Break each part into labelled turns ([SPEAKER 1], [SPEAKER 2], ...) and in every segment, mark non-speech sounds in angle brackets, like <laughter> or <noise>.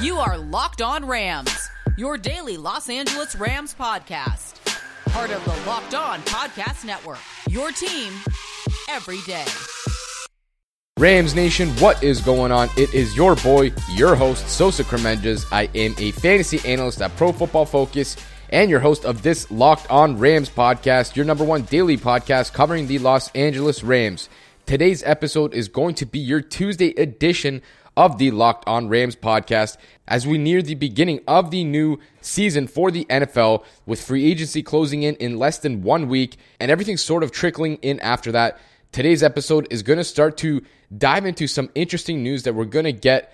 [SPEAKER 1] You are Locked On Rams, your daily Los Angeles Rams podcast. Part of the Locked On Podcast Network. Your team every day.
[SPEAKER 2] Rams Nation, what is going on? It is your boy, your host, Sosa Kremenjas. I am a fantasy analyst at Pro Football Focus and your host of this Locked On Rams podcast, your number one daily podcast covering the Los Angeles Rams. Today's episode is going to be your Tuesday edition of the Locked On Rams podcast as we near the beginning of the new season for the NFL with free agency closing in in less than one week and everything sort of trickling in after that. Today's episode is going to start to dive into some interesting news that we're going to get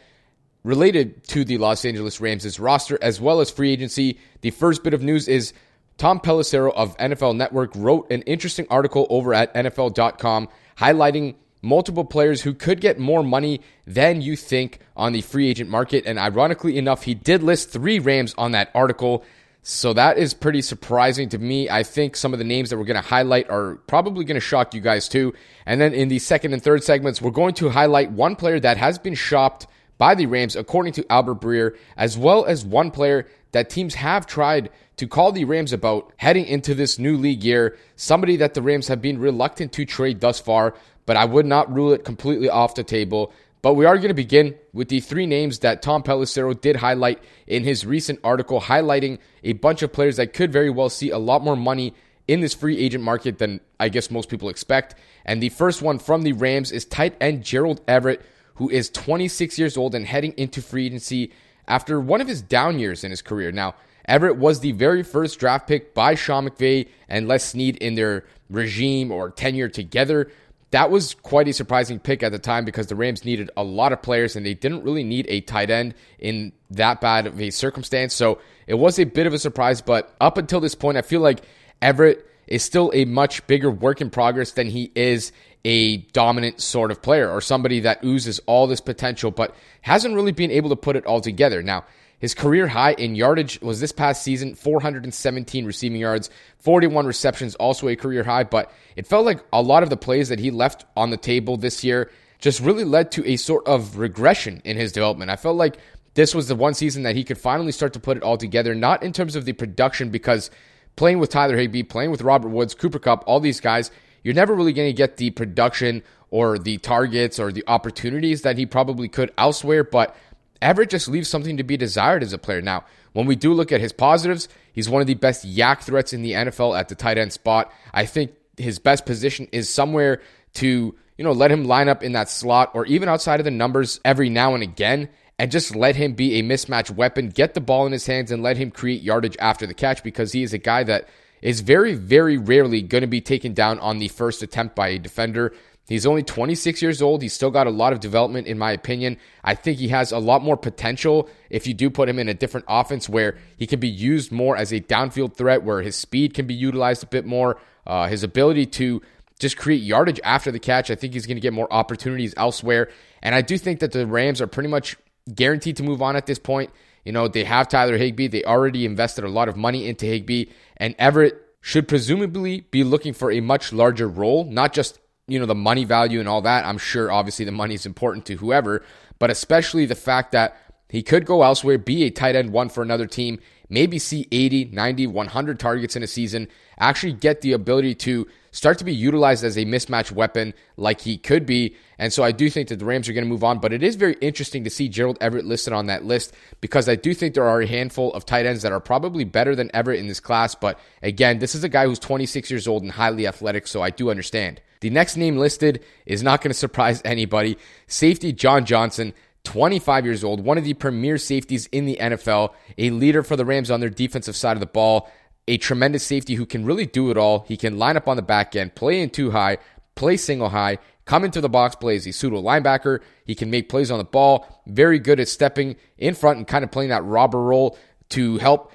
[SPEAKER 2] related to the Los Angeles Rams' roster as well as free agency. The first bit of news is Tom Pelissero of NFL Network wrote an interesting article over at NFL.com highlighting multiple players who could get more money than you think on the free agent market. And ironically enough, he did list three Rams on that article. So that is pretty surprising to me. I think some of the names that we're going to highlight are probably going to shock you guys too. And then in the second and third segments, we're going to highlight one player that has been shopped by the Rams, according to Albert Breer, as well as one player that teams have tried to call the Rams about heading into this new league year. Somebody that the Rams have been reluctant to trade thus far but I would not rule it completely off the table. But we are going to begin with the three names that Tom Pelissero did highlight in his recent article, highlighting a bunch of players that could very well see a lot more money in this free agent market than I guess most people expect. And the first one from the Rams is tight end Gerald Everett, who is 26 years old and heading into free agency after one of his down years in his career. Now, Everett was the very first draft pick by Sean McVay and Les Snead in their regime or tenure together that was quite a surprising pick at the time because the Rams needed a lot of players and they didn't really need a tight end in that bad of a circumstance. So it was a bit of a surprise, but up until this point, I feel like Everett is still a much bigger work in progress than he is a dominant sort of player or somebody that oozes all this potential, but hasn't really been able to put it all together. Now, his career high in yardage was this past season 417 receiving yards, 41 receptions, also a career high. But it felt like a lot of the plays that he left on the table this year just really led to a sort of regression in his development. I felt like this was the one season that he could finally start to put it all together, not in terms of the production, because playing with Tyler Higbee, playing with Robert Woods, Cooper Kupp, all these guys, you're never really going to get the production or the targets or the opportunities that he probably could elsewhere. But Everett just leaves something to be desired as a player. Now, when we do look at his positives, he's one of the best YAC threats in the NFL at the tight end spot. I think his best position is somewhere to, you know, let him line up in that slot or even outside of the numbers every now and again and just let him be a mismatch weapon, get the ball in his hands and let him create yardage after the catch because he is a guy that is very, very rarely going to be taken down on the first attempt by a defender. He's only 26 years old. He's still got a lot of development, in my opinion. I think he has a lot more potential if you do put him in a different offense where he can be used more as a downfield threat, where his speed can be utilized a bit more. Uh, his ability to just create yardage after the catch, I think he's going to get more opportunities elsewhere. And I do think that the Rams are pretty much guaranteed to move on at this point. You know, they have Tyler Higbee. They already invested a lot of money into Higbee. And Everett should presumably be looking for a much larger role, not just you know, the money value and all that. I'm sure obviously the money is important to whoever, but especially the fact that he could go elsewhere, be a tight end one for another team, maybe see 80, 90, 100 targets in a season, actually get the ability to start to be utilized as a mismatch weapon like he could be. And so I do think that the Rams are going to move on, but it is very interesting to see Gerald Everett listed on that list because I do think there are a handful of tight ends that are probably better than Everett in this class. But again, this is a guy who's 26 years old and highly athletic, so I do understand. The next name listed is not going <laughs> to surprise anybody. Safety John Johnson, 25 years old, one of the premier safeties in the NFL, a leader for the Rams on their defensive side of the ball, a tremendous safety who can really do it all. He can line up on the back end, play in two high, play single high, come into the box, play as a pseudo linebacker. He can make plays on the ball, very good at stepping in front and kind of playing that robber role to help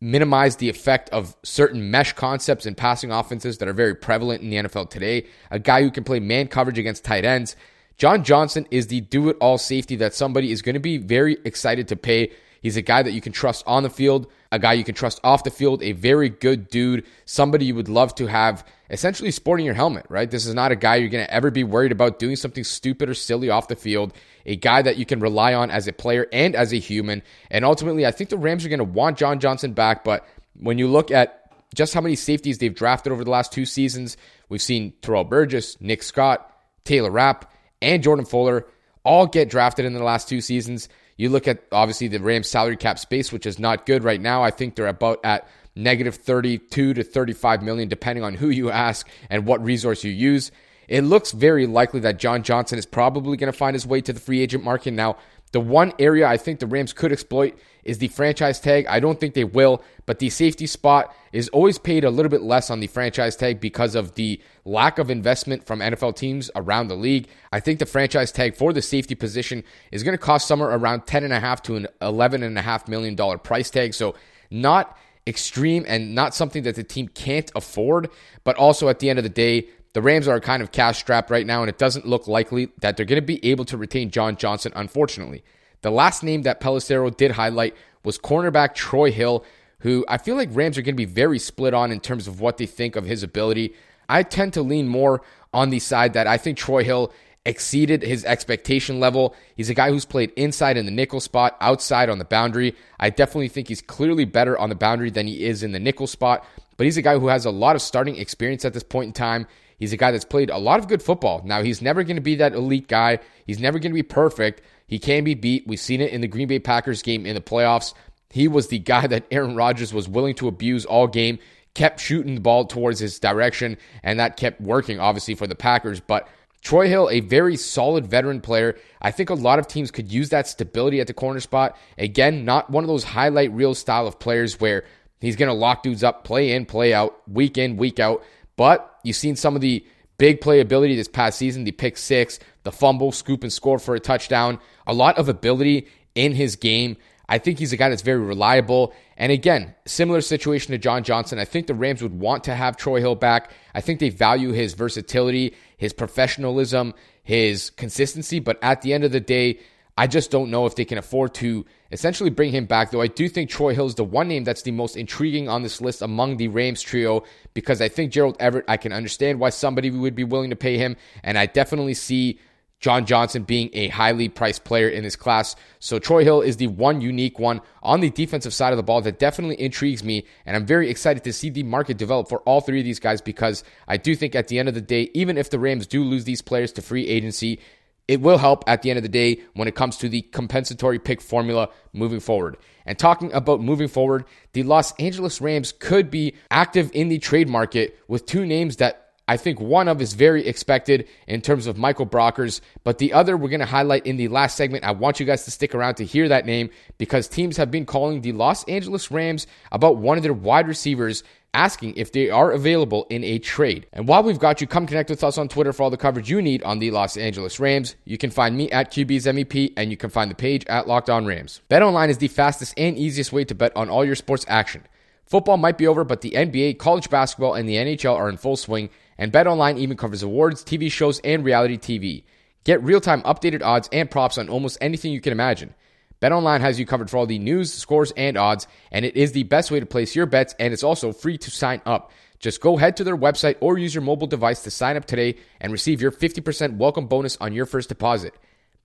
[SPEAKER 2] minimize the effect of certain mesh concepts in passing offenses that are very prevalent in the NFL today. A guy who can play man coverage against tight ends. John Johnson is the do it all safety that somebody is going to be very excited to pay. He's a guy that you can trust on the field, a guy you can trust off the field, a very good dude, somebody you would love to have essentially sporting your helmet, right? This is not a guy you're going to ever be worried about doing something stupid or silly off the field, a guy that you can rely on as a player and as a human. And ultimately, I think the Rams are going to want John Johnson back, but when you look at just how many safeties they've drafted over the last two seasons, we've seen Terrell Burgess, Nick Scott, Taylor Rapp, and Jordan Fuller all get drafted in the last two seasons. You look at obviously the Rams salary cap space, which is not good right now. I think they're about at negative 32 to 35 million, depending on who you ask and what resource you use. It looks very likely that John Johnson is probably going to find his way to the free agent market. Now, the one area I think the Rams could exploit is the franchise tag. I don't think they will, but the safety spot is always paid a little bit less on the franchise tag because of the lack of investment from NFL teams around the league. I think the franchise tag for the safety position is going to cost somewhere around ten and a half to an eleven and a half million dollar price tag. So not extreme and not something that the team can't afford, but also at the end of the day, the Rams are kind of cash strapped right now, and it doesn't look likely that they're going to be able to retain John Johnson, unfortunately. The last name that Pelissero did highlight was cornerback Troy Hill, who I feel like Rams are going to be very split on in terms of what they think of his ability. I tend to lean more on the side that I think Troy Hill exceeded his expectation level. He's a guy who's played inside in the nickel spot, outside on the boundary. I definitely think he's clearly better on the boundary than he is in the nickel spot, but he's a guy who has a lot of starting experience at this point in time. He's a guy that's played a lot of good football. Now, he's never going to be that elite guy. He's never going to be perfect. He can be beat. We've seen it in the Green Bay Packers game in the playoffs. He was the guy that <laughs> Aaron Rodgers was willing to abuse all game, kept shooting the ball towards his direction, and that kept working, obviously, for the Packers. But Troy Hill, a very solid veteran player. I think a lot of teams could use that stability at the corner spot. Again, not one of those highlight reel style of players where he's going to lock dudes up, play in, play out, week in, week out. But you've seen some of the big playability this past season the pick six, the fumble, scoop, and score for a touchdown. A lot of ability in his game. I think he's a guy that's very reliable. And again, similar situation to John Johnson. I think the Rams would want to have Troy Hill back. I think they value his versatility, his professionalism, his consistency. But at the end of the day, I just don't know if they can afford to essentially bring him back, though I do think Troy Hill is the one name that's the most intriguing on this list among the Rams trio because I think Gerald Everett, I can understand why somebody would be willing to pay him, and I definitely see John Johnson being a highly priced player in this class. So Troy Hill is the one unique one on the defensive side of the ball that definitely intrigues me. And I'm very excited to see the market develop for all three of these guys because I do think at the end of the day, even if the Rams do lose these players to free agency, it will help at the end of the day when it comes to the compensatory pick formula moving forward. And talking about moving forward, the Los Angeles Rams could be active in the trade market with two names that I think one of is very expected in terms of Michael Brockers, but the other we're going to highlight in the last segment. I want you guys to stick around to hear that name because teams have been calling the Los Angeles Rams about one of their wide receivers asking if they are available in a trade. And while we've got you, come connect with us on Twitter for all the coverage you need on the Los Angeles Rams. You can find me at QB's MEP, and you can find the page at Locked On Rams. BetOnline is the fastest and easiest way to bet on all your sports action. Football might be over, but the NBA, college basketball, and the NHL are in full swing, and BetOnline even covers awards, TV shows, and reality TV. Get real-time updated odds and props on almost anything you can imagine. BetOnline has you covered for all the news, scores, and odds, and it is the best way to place your bets, and it's also free to sign up. Just go head to their website or use your mobile device to sign up today and receive your 50% welcome bonus on your first deposit.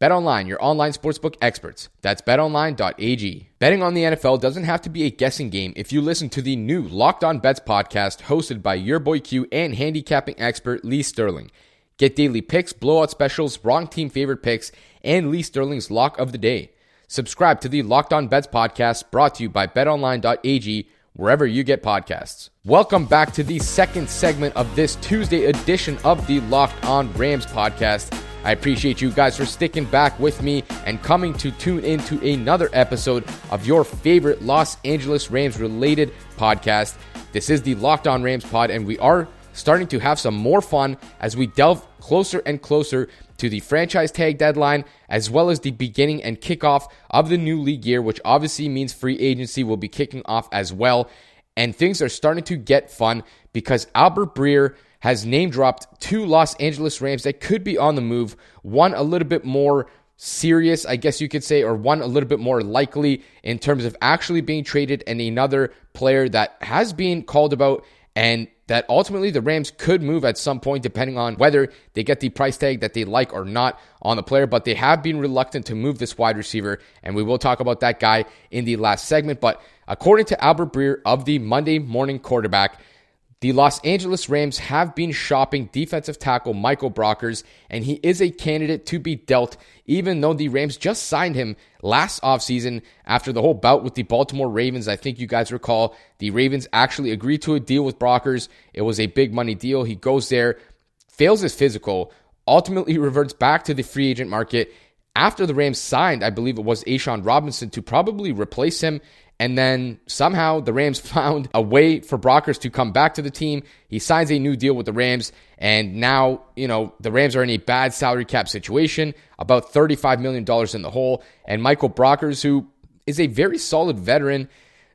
[SPEAKER 2] BetOnline, your online sportsbook experts. That's betonline.ag. Betting on the NFL doesn't have to be a guessing game if you listen to the new Locked On Bets podcast hosted by your boy Q and handicapping expert Lee Sterling. Get daily picks, blowout specials, wrong team favorite picks, and Lee Sterling's lock of the day. Subscribe to the Locked On Bets podcast brought to you by betonline.ag wherever you get podcasts. Welcome back to the second segment of this Tuesday edition of the Locked On Rams podcast. I appreciate you guys for sticking back with me and coming to tune into another episode of your favorite Los Angeles Rams related podcast. This is the Locked On Rams pod, and we are starting to have some more fun as we delve closer and closer to the franchise tag deadline, as well as the beginning and kickoff of the new league year, which obviously means free agency will be kicking off as well. And things are starting to get fun because Albert Breer has name dropped two Los Angeles Rams that could be on the move. One a little bit more serious, I guess you could say, or one a little bit more likely in terms of actually being traded, and another player that has been called about and that ultimately the Rams could move at some point, depending on whether they get the price tag that they like or not on the player. But they have been reluctant to move this wide receiver, and we will talk about that guy in the last segment. But according to Albert Breer of the Monday Morning Quarterback, the Los Angeles Rams have been shopping defensive tackle Michael Brockers, and he is a candidate to be dealt, even though the Rams just signed him last offseason after the whole bout with the Baltimore Ravens. I think you guys recall the Ravens actually agreed to a deal with Brockers. It was a big money deal. He goes there, fails his physical, ultimately <laughs> reverts back to the free agent market. After the Rams signed, I believe it was A'Shawn Robinson to probably replace him. And then somehow the Rams <laughs> found a way for Brockers to come back to the team. He signs a new deal with the Rams. And now, you know, the Rams are in a bad salary cap situation, about $35 million in the hole. And Michael Brockers, who is a very solid veteran,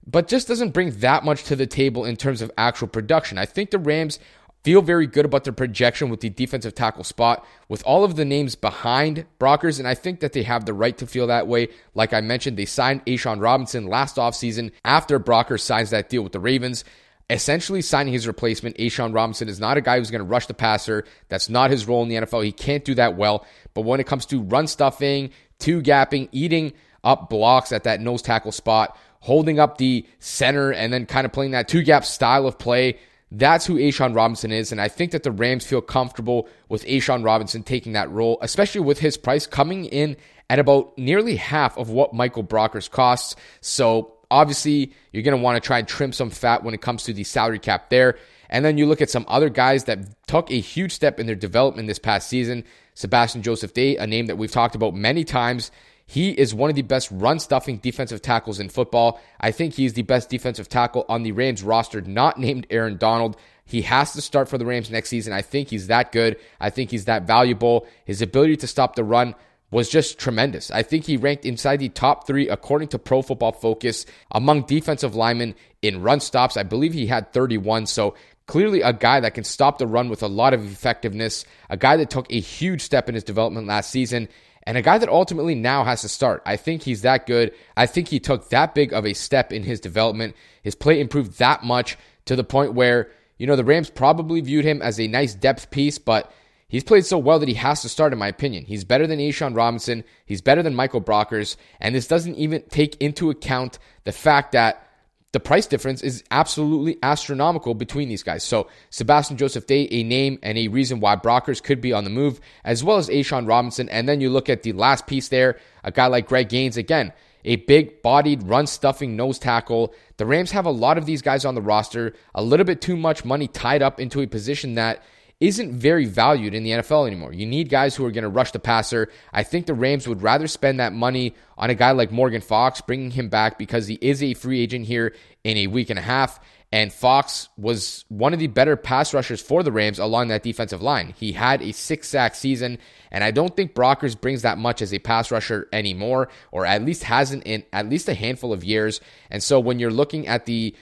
[SPEAKER 2] but just doesn't bring that much to the table in terms of actual production. I think the Rams feel very good about their projection with the defensive tackle spot with all of the names behind Brockers, and I think that they have the right to feel that way. Like I mentioned, they signed A'Shawn Robinson last offseason after Brockers signs that deal with the Ravens. Essentially, signing his replacement, A'Shawn Robinson is not a guy who's going to rush the passer. That's not his role in the NFL. He can't do that well. But when it comes to run stuffing, two gapping, eating up blocks at that nose tackle spot, holding up the center, and then kind of playing that two gap style of play, that's who A'Shawn Robinson is, and I think that the Rams feel comfortable with A'Shawn Robinson taking that role, especially with his price coming in at about nearly half of what Michael Brockers costs. So obviously, you're going to want to try and trim some fat when it comes to the salary cap there. And then you look at some other guys that took a huge step in their development this past season. Sebastian Joseph Day, a name that we've talked about many times. He is one of the best run stuffing defensive tackles in football. I think he is the best defensive tackle on the Rams roster, not named Aaron Donald. He has to start for the Rams next season. I think he's that good. I think he's that valuable. His ability to stop the run was just tremendous. I think he ranked inside the top three according to Pro Football Focus among defensive linemen in run stops. I believe he had 31. So clearly a guy that can stop the run with a lot of effectiveness, a guy that took a huge step in his development last season and a guy that ultimately now has to start. I think he's that good. I think he took that big of a step in his development. His play improved that much to the point where, you know, the Rams probably viewed him as a nice depth piece, but he's played so well that he has to start, in my opinion. He's better than A'Shawn Robinson. He's better than Michael Brockers. And this doesn't even take into account the fact that the price difference is absolutely astronomical between these guys. So Sebastian Joseph Day, a name and a reason why Brockers could be on the move, as well as A'Shawn Robinson. And then you look at the last piece there, a guy like Greg Gaines, again, a big bodied, run stuffing nose tackle. The Rams have a lot of these guys on the roster, a little bit too much money tied up into a position that isn't very valued in the NFL anymore. You need guys who are going to rush the passer. I think the Rams would rather spend that money on a guy like Morgan Fox, bringing him back because he is a free agent here in a week and a half. And Fox was one of the better pass rushers for the Rams along that defensive line. He had a six sack season, and I don't think Brockers brings that much as a pass rusher anymore, or at least hasn't in at least a handful of years. And so when you're looking at the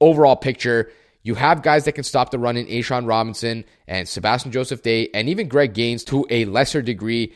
[SPEAKER 2] overall picture, you have guys that can stop the run in A'Shawn Robinson and Sebastian Joseph Day and even Greg Gaines to a lesser degree.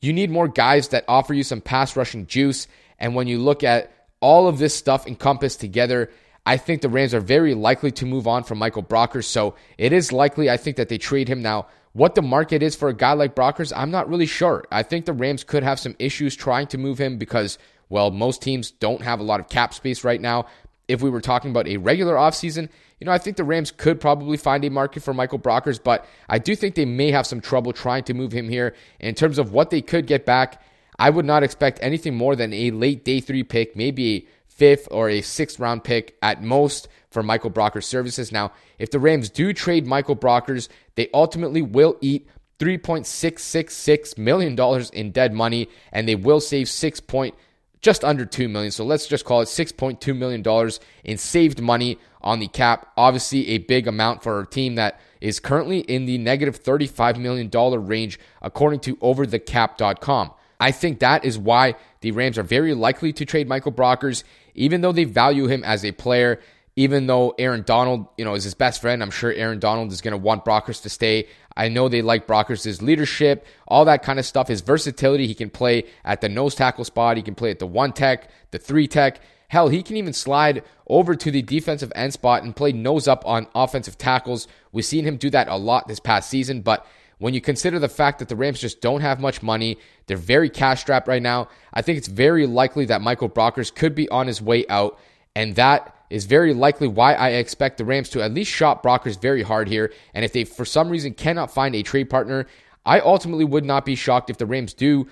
[SPEAKER 2] You need more guys that offer you some pass rushing juice. And when you look at all of this stuff encompassed together, I think the Rams are very likely to move on from Michael Brockers. So it is likely, I think, that they trade him now. What the market is for a guy like Brockers, I'm not really sure. I think the Rams could have some issues trying to move him because, well, most teams don't have a lot of cap space right now. If we were talking about a regular offseason, you know, I think the Rams could probably find a market for Michael Brockers, but I do think they may have some trouble trying to move him here. In terms of what they could get back, I would not expect anything more than a late day three pick, maybe a fifth or a sixth round pick at most for Michael Brockers' services. Now, if the Rams do trade Michael Brockers, they ultimately will eat $3.666 million in dead money, and they will save 6 point just under 2 million. So let's just call it 6.2 million dollars in saved money on the cap. Obviously, a big amount for a team that is currently in the $35 million range, according to overthecap.com. I think that is why the Rams are very likely to trade Michael Brockers, even though they value him as a player. Even though Aaron Donald, you know, is his best friend, I'm sure Aaron Donald is going to want Brockers to stay. I know they like Brockers' leadership, all that kind of stuff. His versatility, he can play at the nose tackle spot, he can play at the one tech, the three tech. Hell, he can even slide over to the defensive end spot and play nose up on offensive tackles. We've seen him do that a lot this past season, but when you consider the fact that the Rams just don't have much money, they're very cash strapped right now, I think it's very likely that Michael Brockers could be on his way out, and that is very likely why I expect the Rams to at least shop Brockers very hard here. And if they, for some reason, cannot find a trade partner, I ultimately would not be shocked if the Rams do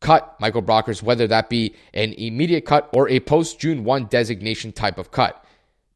[SPEAKER 2] cut Michael Brockers, whether that be an immediate cut or a post June 1 designation type of cut.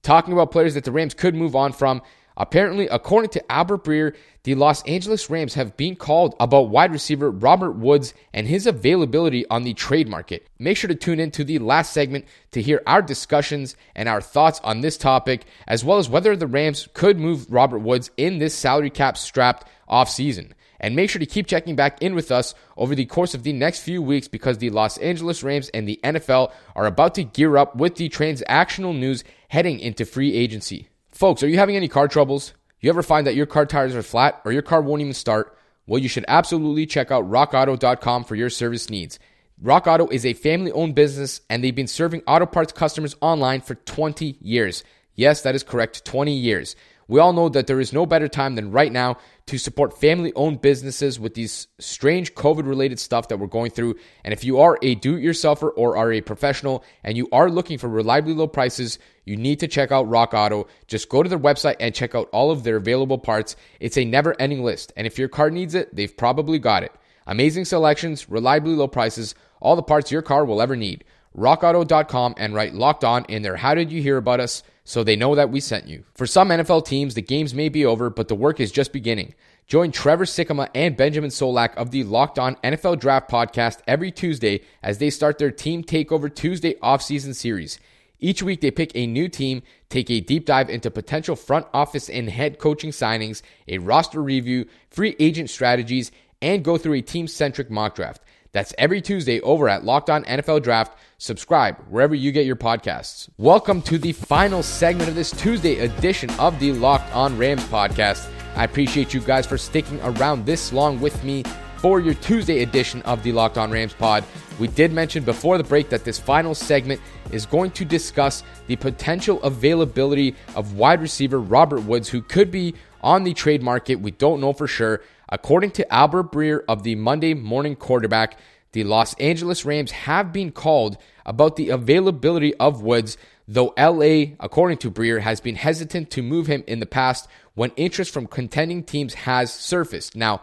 [SPEAKER 2] Talking about players that the Rams could move on from, Apparently, according to Albert Breer, the Los Angeles Rams have been called about wide receiver Robert Woods and his availability on the trade market. Make sure to tune in to the last segment to hear our discussions and our thoughts on this topic, as well as whether the Rams could move Robert Woods in this salary cap strapped offseason. And make sure to keep checking back in with us over the course of the next few weeks because the Los Angeles Rams and the NFL are about to gear up with the transactional news heading into free agency. Folks, are you having any car troubles? You ever find that your car tires are flat or your car won't even start? Well, you should absolutely check out rockauto.com for your service needs. Rock Auto is a family owned business and they've been serving auto parts customers online for 20 years. Yes, that is correct, 20 years. We all know that there is no better time than right now to support family owned businesses with these strange COVID related stuff that we're going through. And if you are a do it yourselfer or are a professional and you are looking for reliably low prices, you need to check out Rock Auto. Just go to their website and check out all of their available parts. It's a never ending list. And if your car needs it, they've probably got it. Amazing selections, reliably low prices, all the parts your car will ever need. RockAuto.com and write locked on in their How Did You Hear About Us so they know that we sent you. For some NFL teams, the games may be over, but the work is just beginning. Join Trevor Sikkema and Benjamin Solak of the Locked On NFL Draft podcast every Tuesday as they start their Team Takeover Tuesday offseason series. Each week, they pick a new team, take a deep dive into potential front office and head coaching signings, a roster review, free agent strategies, and go through a team centric mock draft. That's every Tuesday over at Locked On NFL Draft. Subscribe wherever you get your podcasts. Welcome to the final segment of this Tuesday edition of the Locked On Rams podcast. I appreciate you guys for sticking around this long with me for your Tuesday edition of the Locked On Rams pod. We did mention before the break that this final segment is going to discuss the potential availability of wide receiver Robert Woods, who could be on the trade market. We don't know for sure. According to Albert Breer of the Monday Morning Quarterback, the Los Angeles Rams have been called about the availability of Woods, though LA, according to Breer, has been hesitant to move him in the past when interest from contending teams has surfaced. Now,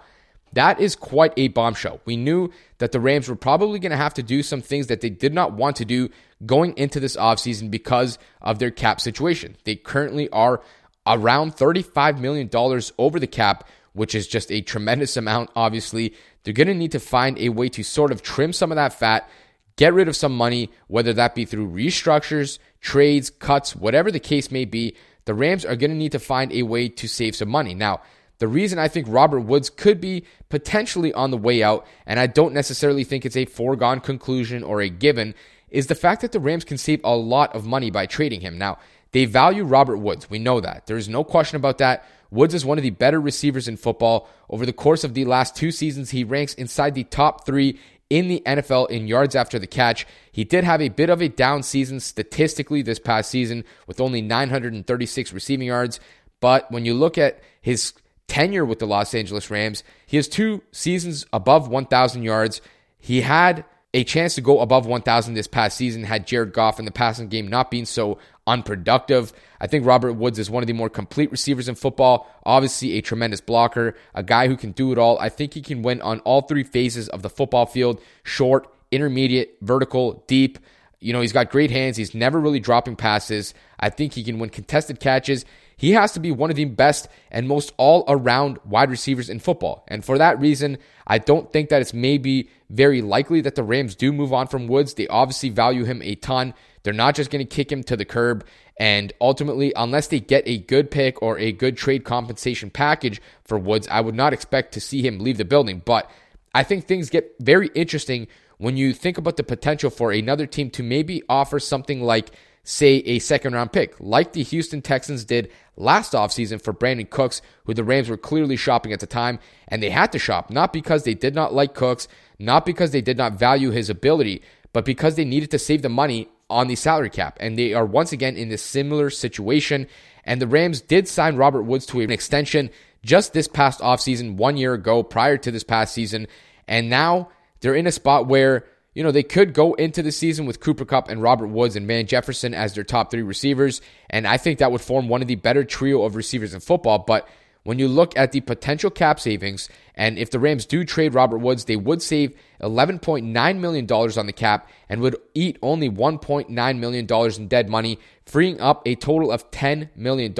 [SPEAKER 2] that is quite a bombshell. We knew that the Rams were probably going to have to do some things that they did not want to do going into this offseason because of their cap situation. They currently are around $35 million over the cap, which is just a tremendous amount, obviously. They're going to need to find a way to sort of trim some of that fat, get rid of some money, whether that be through restructures, trades, cuts, whatever the case may be. The Rams are going to need to find a way to save some money. Now, the reason I think Robert Woods could be potentially on the way out, and I don't necessarily think it's a foregone conclusion or a given, is the fact that the Rams can save a lot of money by trading him. Now, they value Robert Woods. We know that. There is no question about that. Woods is one of the better receivers in football. Over the course of the last two seasons, he ranks inside the top three in the NFL in yards after the catch. He did have a bit of a down season statistically this past season with only 936 receiving yards. But when you look at his tenure with the Los Angeles Rams, he has two seasons above 1,000 yards. He had a chance to go above 1,000 this past season had Jared Goff in the passing game not been so unproductive. I think Robert Woods is one of the more complete receivers in football. Obviously, a tremendous blocker, a guy who can do it all. I think he can win on all three phases of the football field short, intermediate, vertical, deep. You know, he's got great hands. He's never really dropping passes. I think he can win contested catches. He has to be one of the best and most all around wide receivers in football. And for that reason, I don't think that it's maybe very likely that the Rams do move on from Woods. They obviously value him a ton. They're not just going to kick him to the curb. And ultimately, unless they get a good pick or a good trade compensation package for Woods, I would not expect to see him leave the building. But I think things get very interesting when you think about the potential for another team to maybe offer something like say, a second round pick, like the Houston Texans did last offseason for Brandin Cooks, who the Rams were clearly shopping at the time. And they had to shop, not because they did not like Cooks, not because they did not value his ability, but because they needed to save the money on the salary cap. And they are once again in this similar situation. And the Rams did sign Robert Woods to an extension just this past offseason, one year ago, prior to this past season. And now they're in a spot where you know, they could go into the season with Cooper Kupp and Robert Woods and Van Jefferson as their top three receivers. And I think that would form one of the better trio of receivers in football. But when you look at the potential cap savings, and if the Rams do trade Robert Woods, they would save $11.9 million on the cap and would eat only $1.9 million in dead money, freeing up a total of $10 million.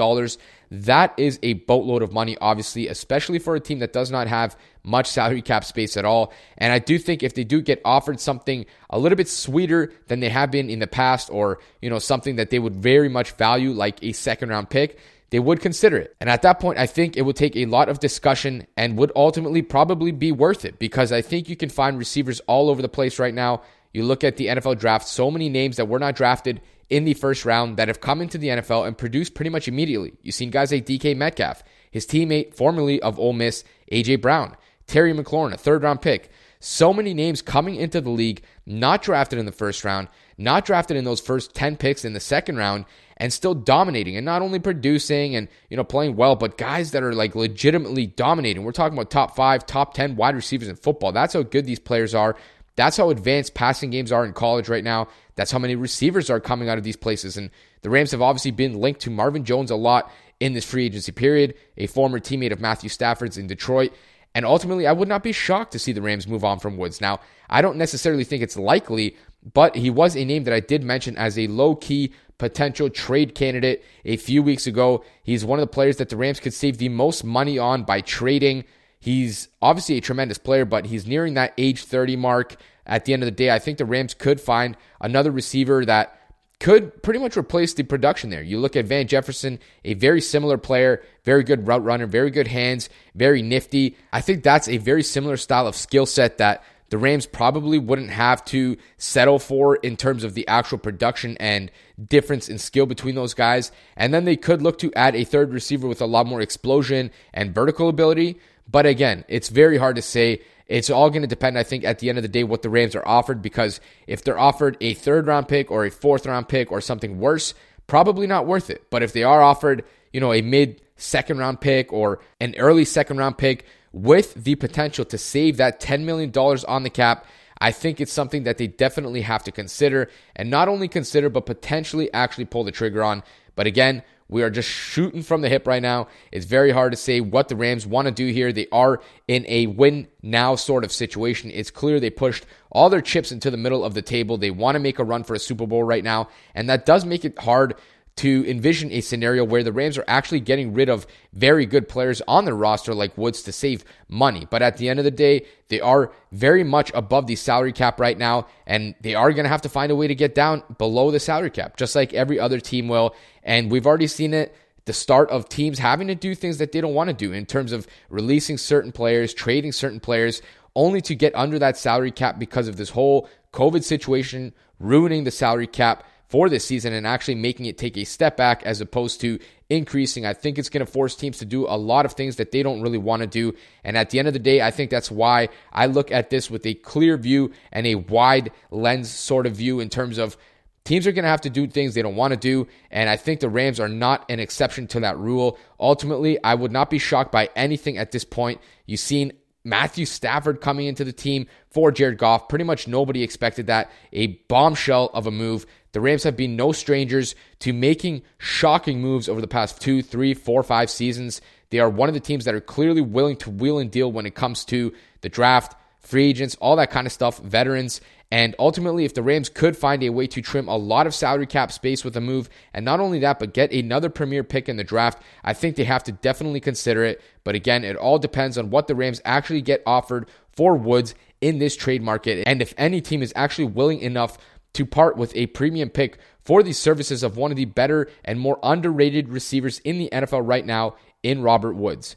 [SPEAKER 2] That is a boatload of money, obviously, especially for a team that does not have much salary cap space at all. And I do think if they do get offered something a little bit sweeter than they have been in the past, or, you know, something that they would very much value, like a second round pick, they would consider it. And at that point, I think it would take a lot of discussion and would ultimately probably be worth it because I think you can find receivers all over the place right now. You look at the NFL draft, so many names that were not drafted in the first round that have come into the NFL and produced pretty much immediately. You've seen guys like DK Metcalf, his teammate formerly of Ole Miss, AJ Brown, Terry McLaurin, a third round pick. So many names coming into the league, not drafted in the first round, not drafted in those first 10 picks in the second round, and still dominating and not only producing and you know playing well, but guys that are like legitimately dominating. We're talking about top five, top 10 wide receivers in football. That's how good these players are. That's how advanced passing games are in college right now. That's how many receivers are coming out of these places. And the Rams have obviously been linked to Marvin Jones a lot in this free agency period, a former teammate of Matthew Stafford's in Detroit. And ultimately, I would not be shocked to see the Rams move on from Woods. Now, I don't necessarily think it's likely, but he was a name that I did mention as a low key potential trade candidate a few weeks ago. He's one of the players that the Rams could save the most money on by trading. He's obviously a tremendous player, but he's nearing that age 30 mark. At the end of the day, I think the Rams could find another receiver that could pretty much replace the production there. You look at Van Jefferson, a very similar player, very good route runner, very good hands, very nifty. I think that's a very similar style of skill set that the Rams probably wouldn't have to settle for in terms of the actual production and difference in skill between those guys. And then they could look to add a third receiver with a lot more explosion and vertical ability. But again, it's very hard to say. It's all going to depend, I think, at the end of the day, what the Rams are offered. Because if they're offered a third round pick or a fourth round pick or something worse, probably not worth it. But if they are offered, you know, a mid second round pick or an early second round pick with the potential to save that $10 million on the cap, I think it's something that they definitely have to consider and not only consider, but potentially actually pull the trigger on. But again, we are just shooting from the hip right now. It's very hard to say what the Rams want to do here. They are in a win now sort of situation. It's clear they pushed all their chips into the middle of the table. They want to make a run for a Super Bowl right now, and that does make it hard to envision a scenario where the Rams are actually getting rid of very good players on their roster like Woods to save money. But at the end of the day, they are very much above the salary cap right now, and they are going to have to find a way to get down below the salary cap, just like every other team will. And we've already seen it the start of teams having to do things that they don't want to do in terms of releasing certain players, trading certain players, only to get under that salary cap because of this whole COVID situation, ruining the salary cap for this season and actually making it take a step back as opposed to increasing. I think it's going to force teams to do a lot of things that they don't really want to do. And at the end of the day, I think that's why I look at this with a clear view and a wide lens sort of view in terms of teams are going to have to do things they don't want to do. And I think the Rams are not an exception to that rule. Ultimately, I would not be shocked by anything at this point. You've seen Matthew Stafford coming into the team for Jared Goff. Pretty much nobody expected that. A bombshell of a move. The Rams have been no strangers to making shocking moves over the past two, three, four, five seasons. They are one of the teams that are clearly willing to wheel and deal when it comes to the draft, free agents, all that kind of stuff, veterans. And ultimately, if the Rams could find a way to trim a lot of salary cap space with a move, and not only that, but get another premier pick in the draft, I think they have to definitely consider it. But again, it all depends on what the Rams actually get offered for Woods in this trade market. And if any team is actually willing enough to part with a premium pick for the services of one of the better and more underrated receivers in the NFL right now in Robert Woods.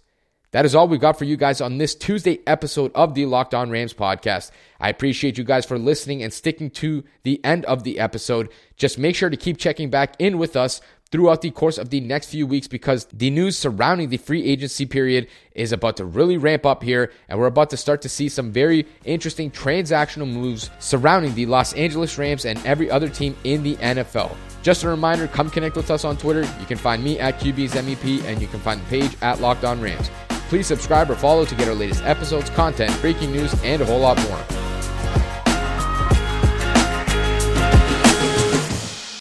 [SPEAKER 2] That is all we got for you guys on this Tuesday episode of the Locked On Rams podcast. I appreciate you guys for listening and sticking to the end of the episode. Just make sure to keep checking back in with us throughout the course of the next few weeks because the news surrounding the free agency period is about to really ramp up here, and we're about to start to see some very interesting transactional moves surrounding the Los Angeles Rams and every other team in the NFL. Just a reminder, come connect with us on Twitter. You can find me at QB's MEP, and you can find the page at Locked On Rams. Please subscribe or follow to get our latest episodes, content, breaking news, and a whole lot more.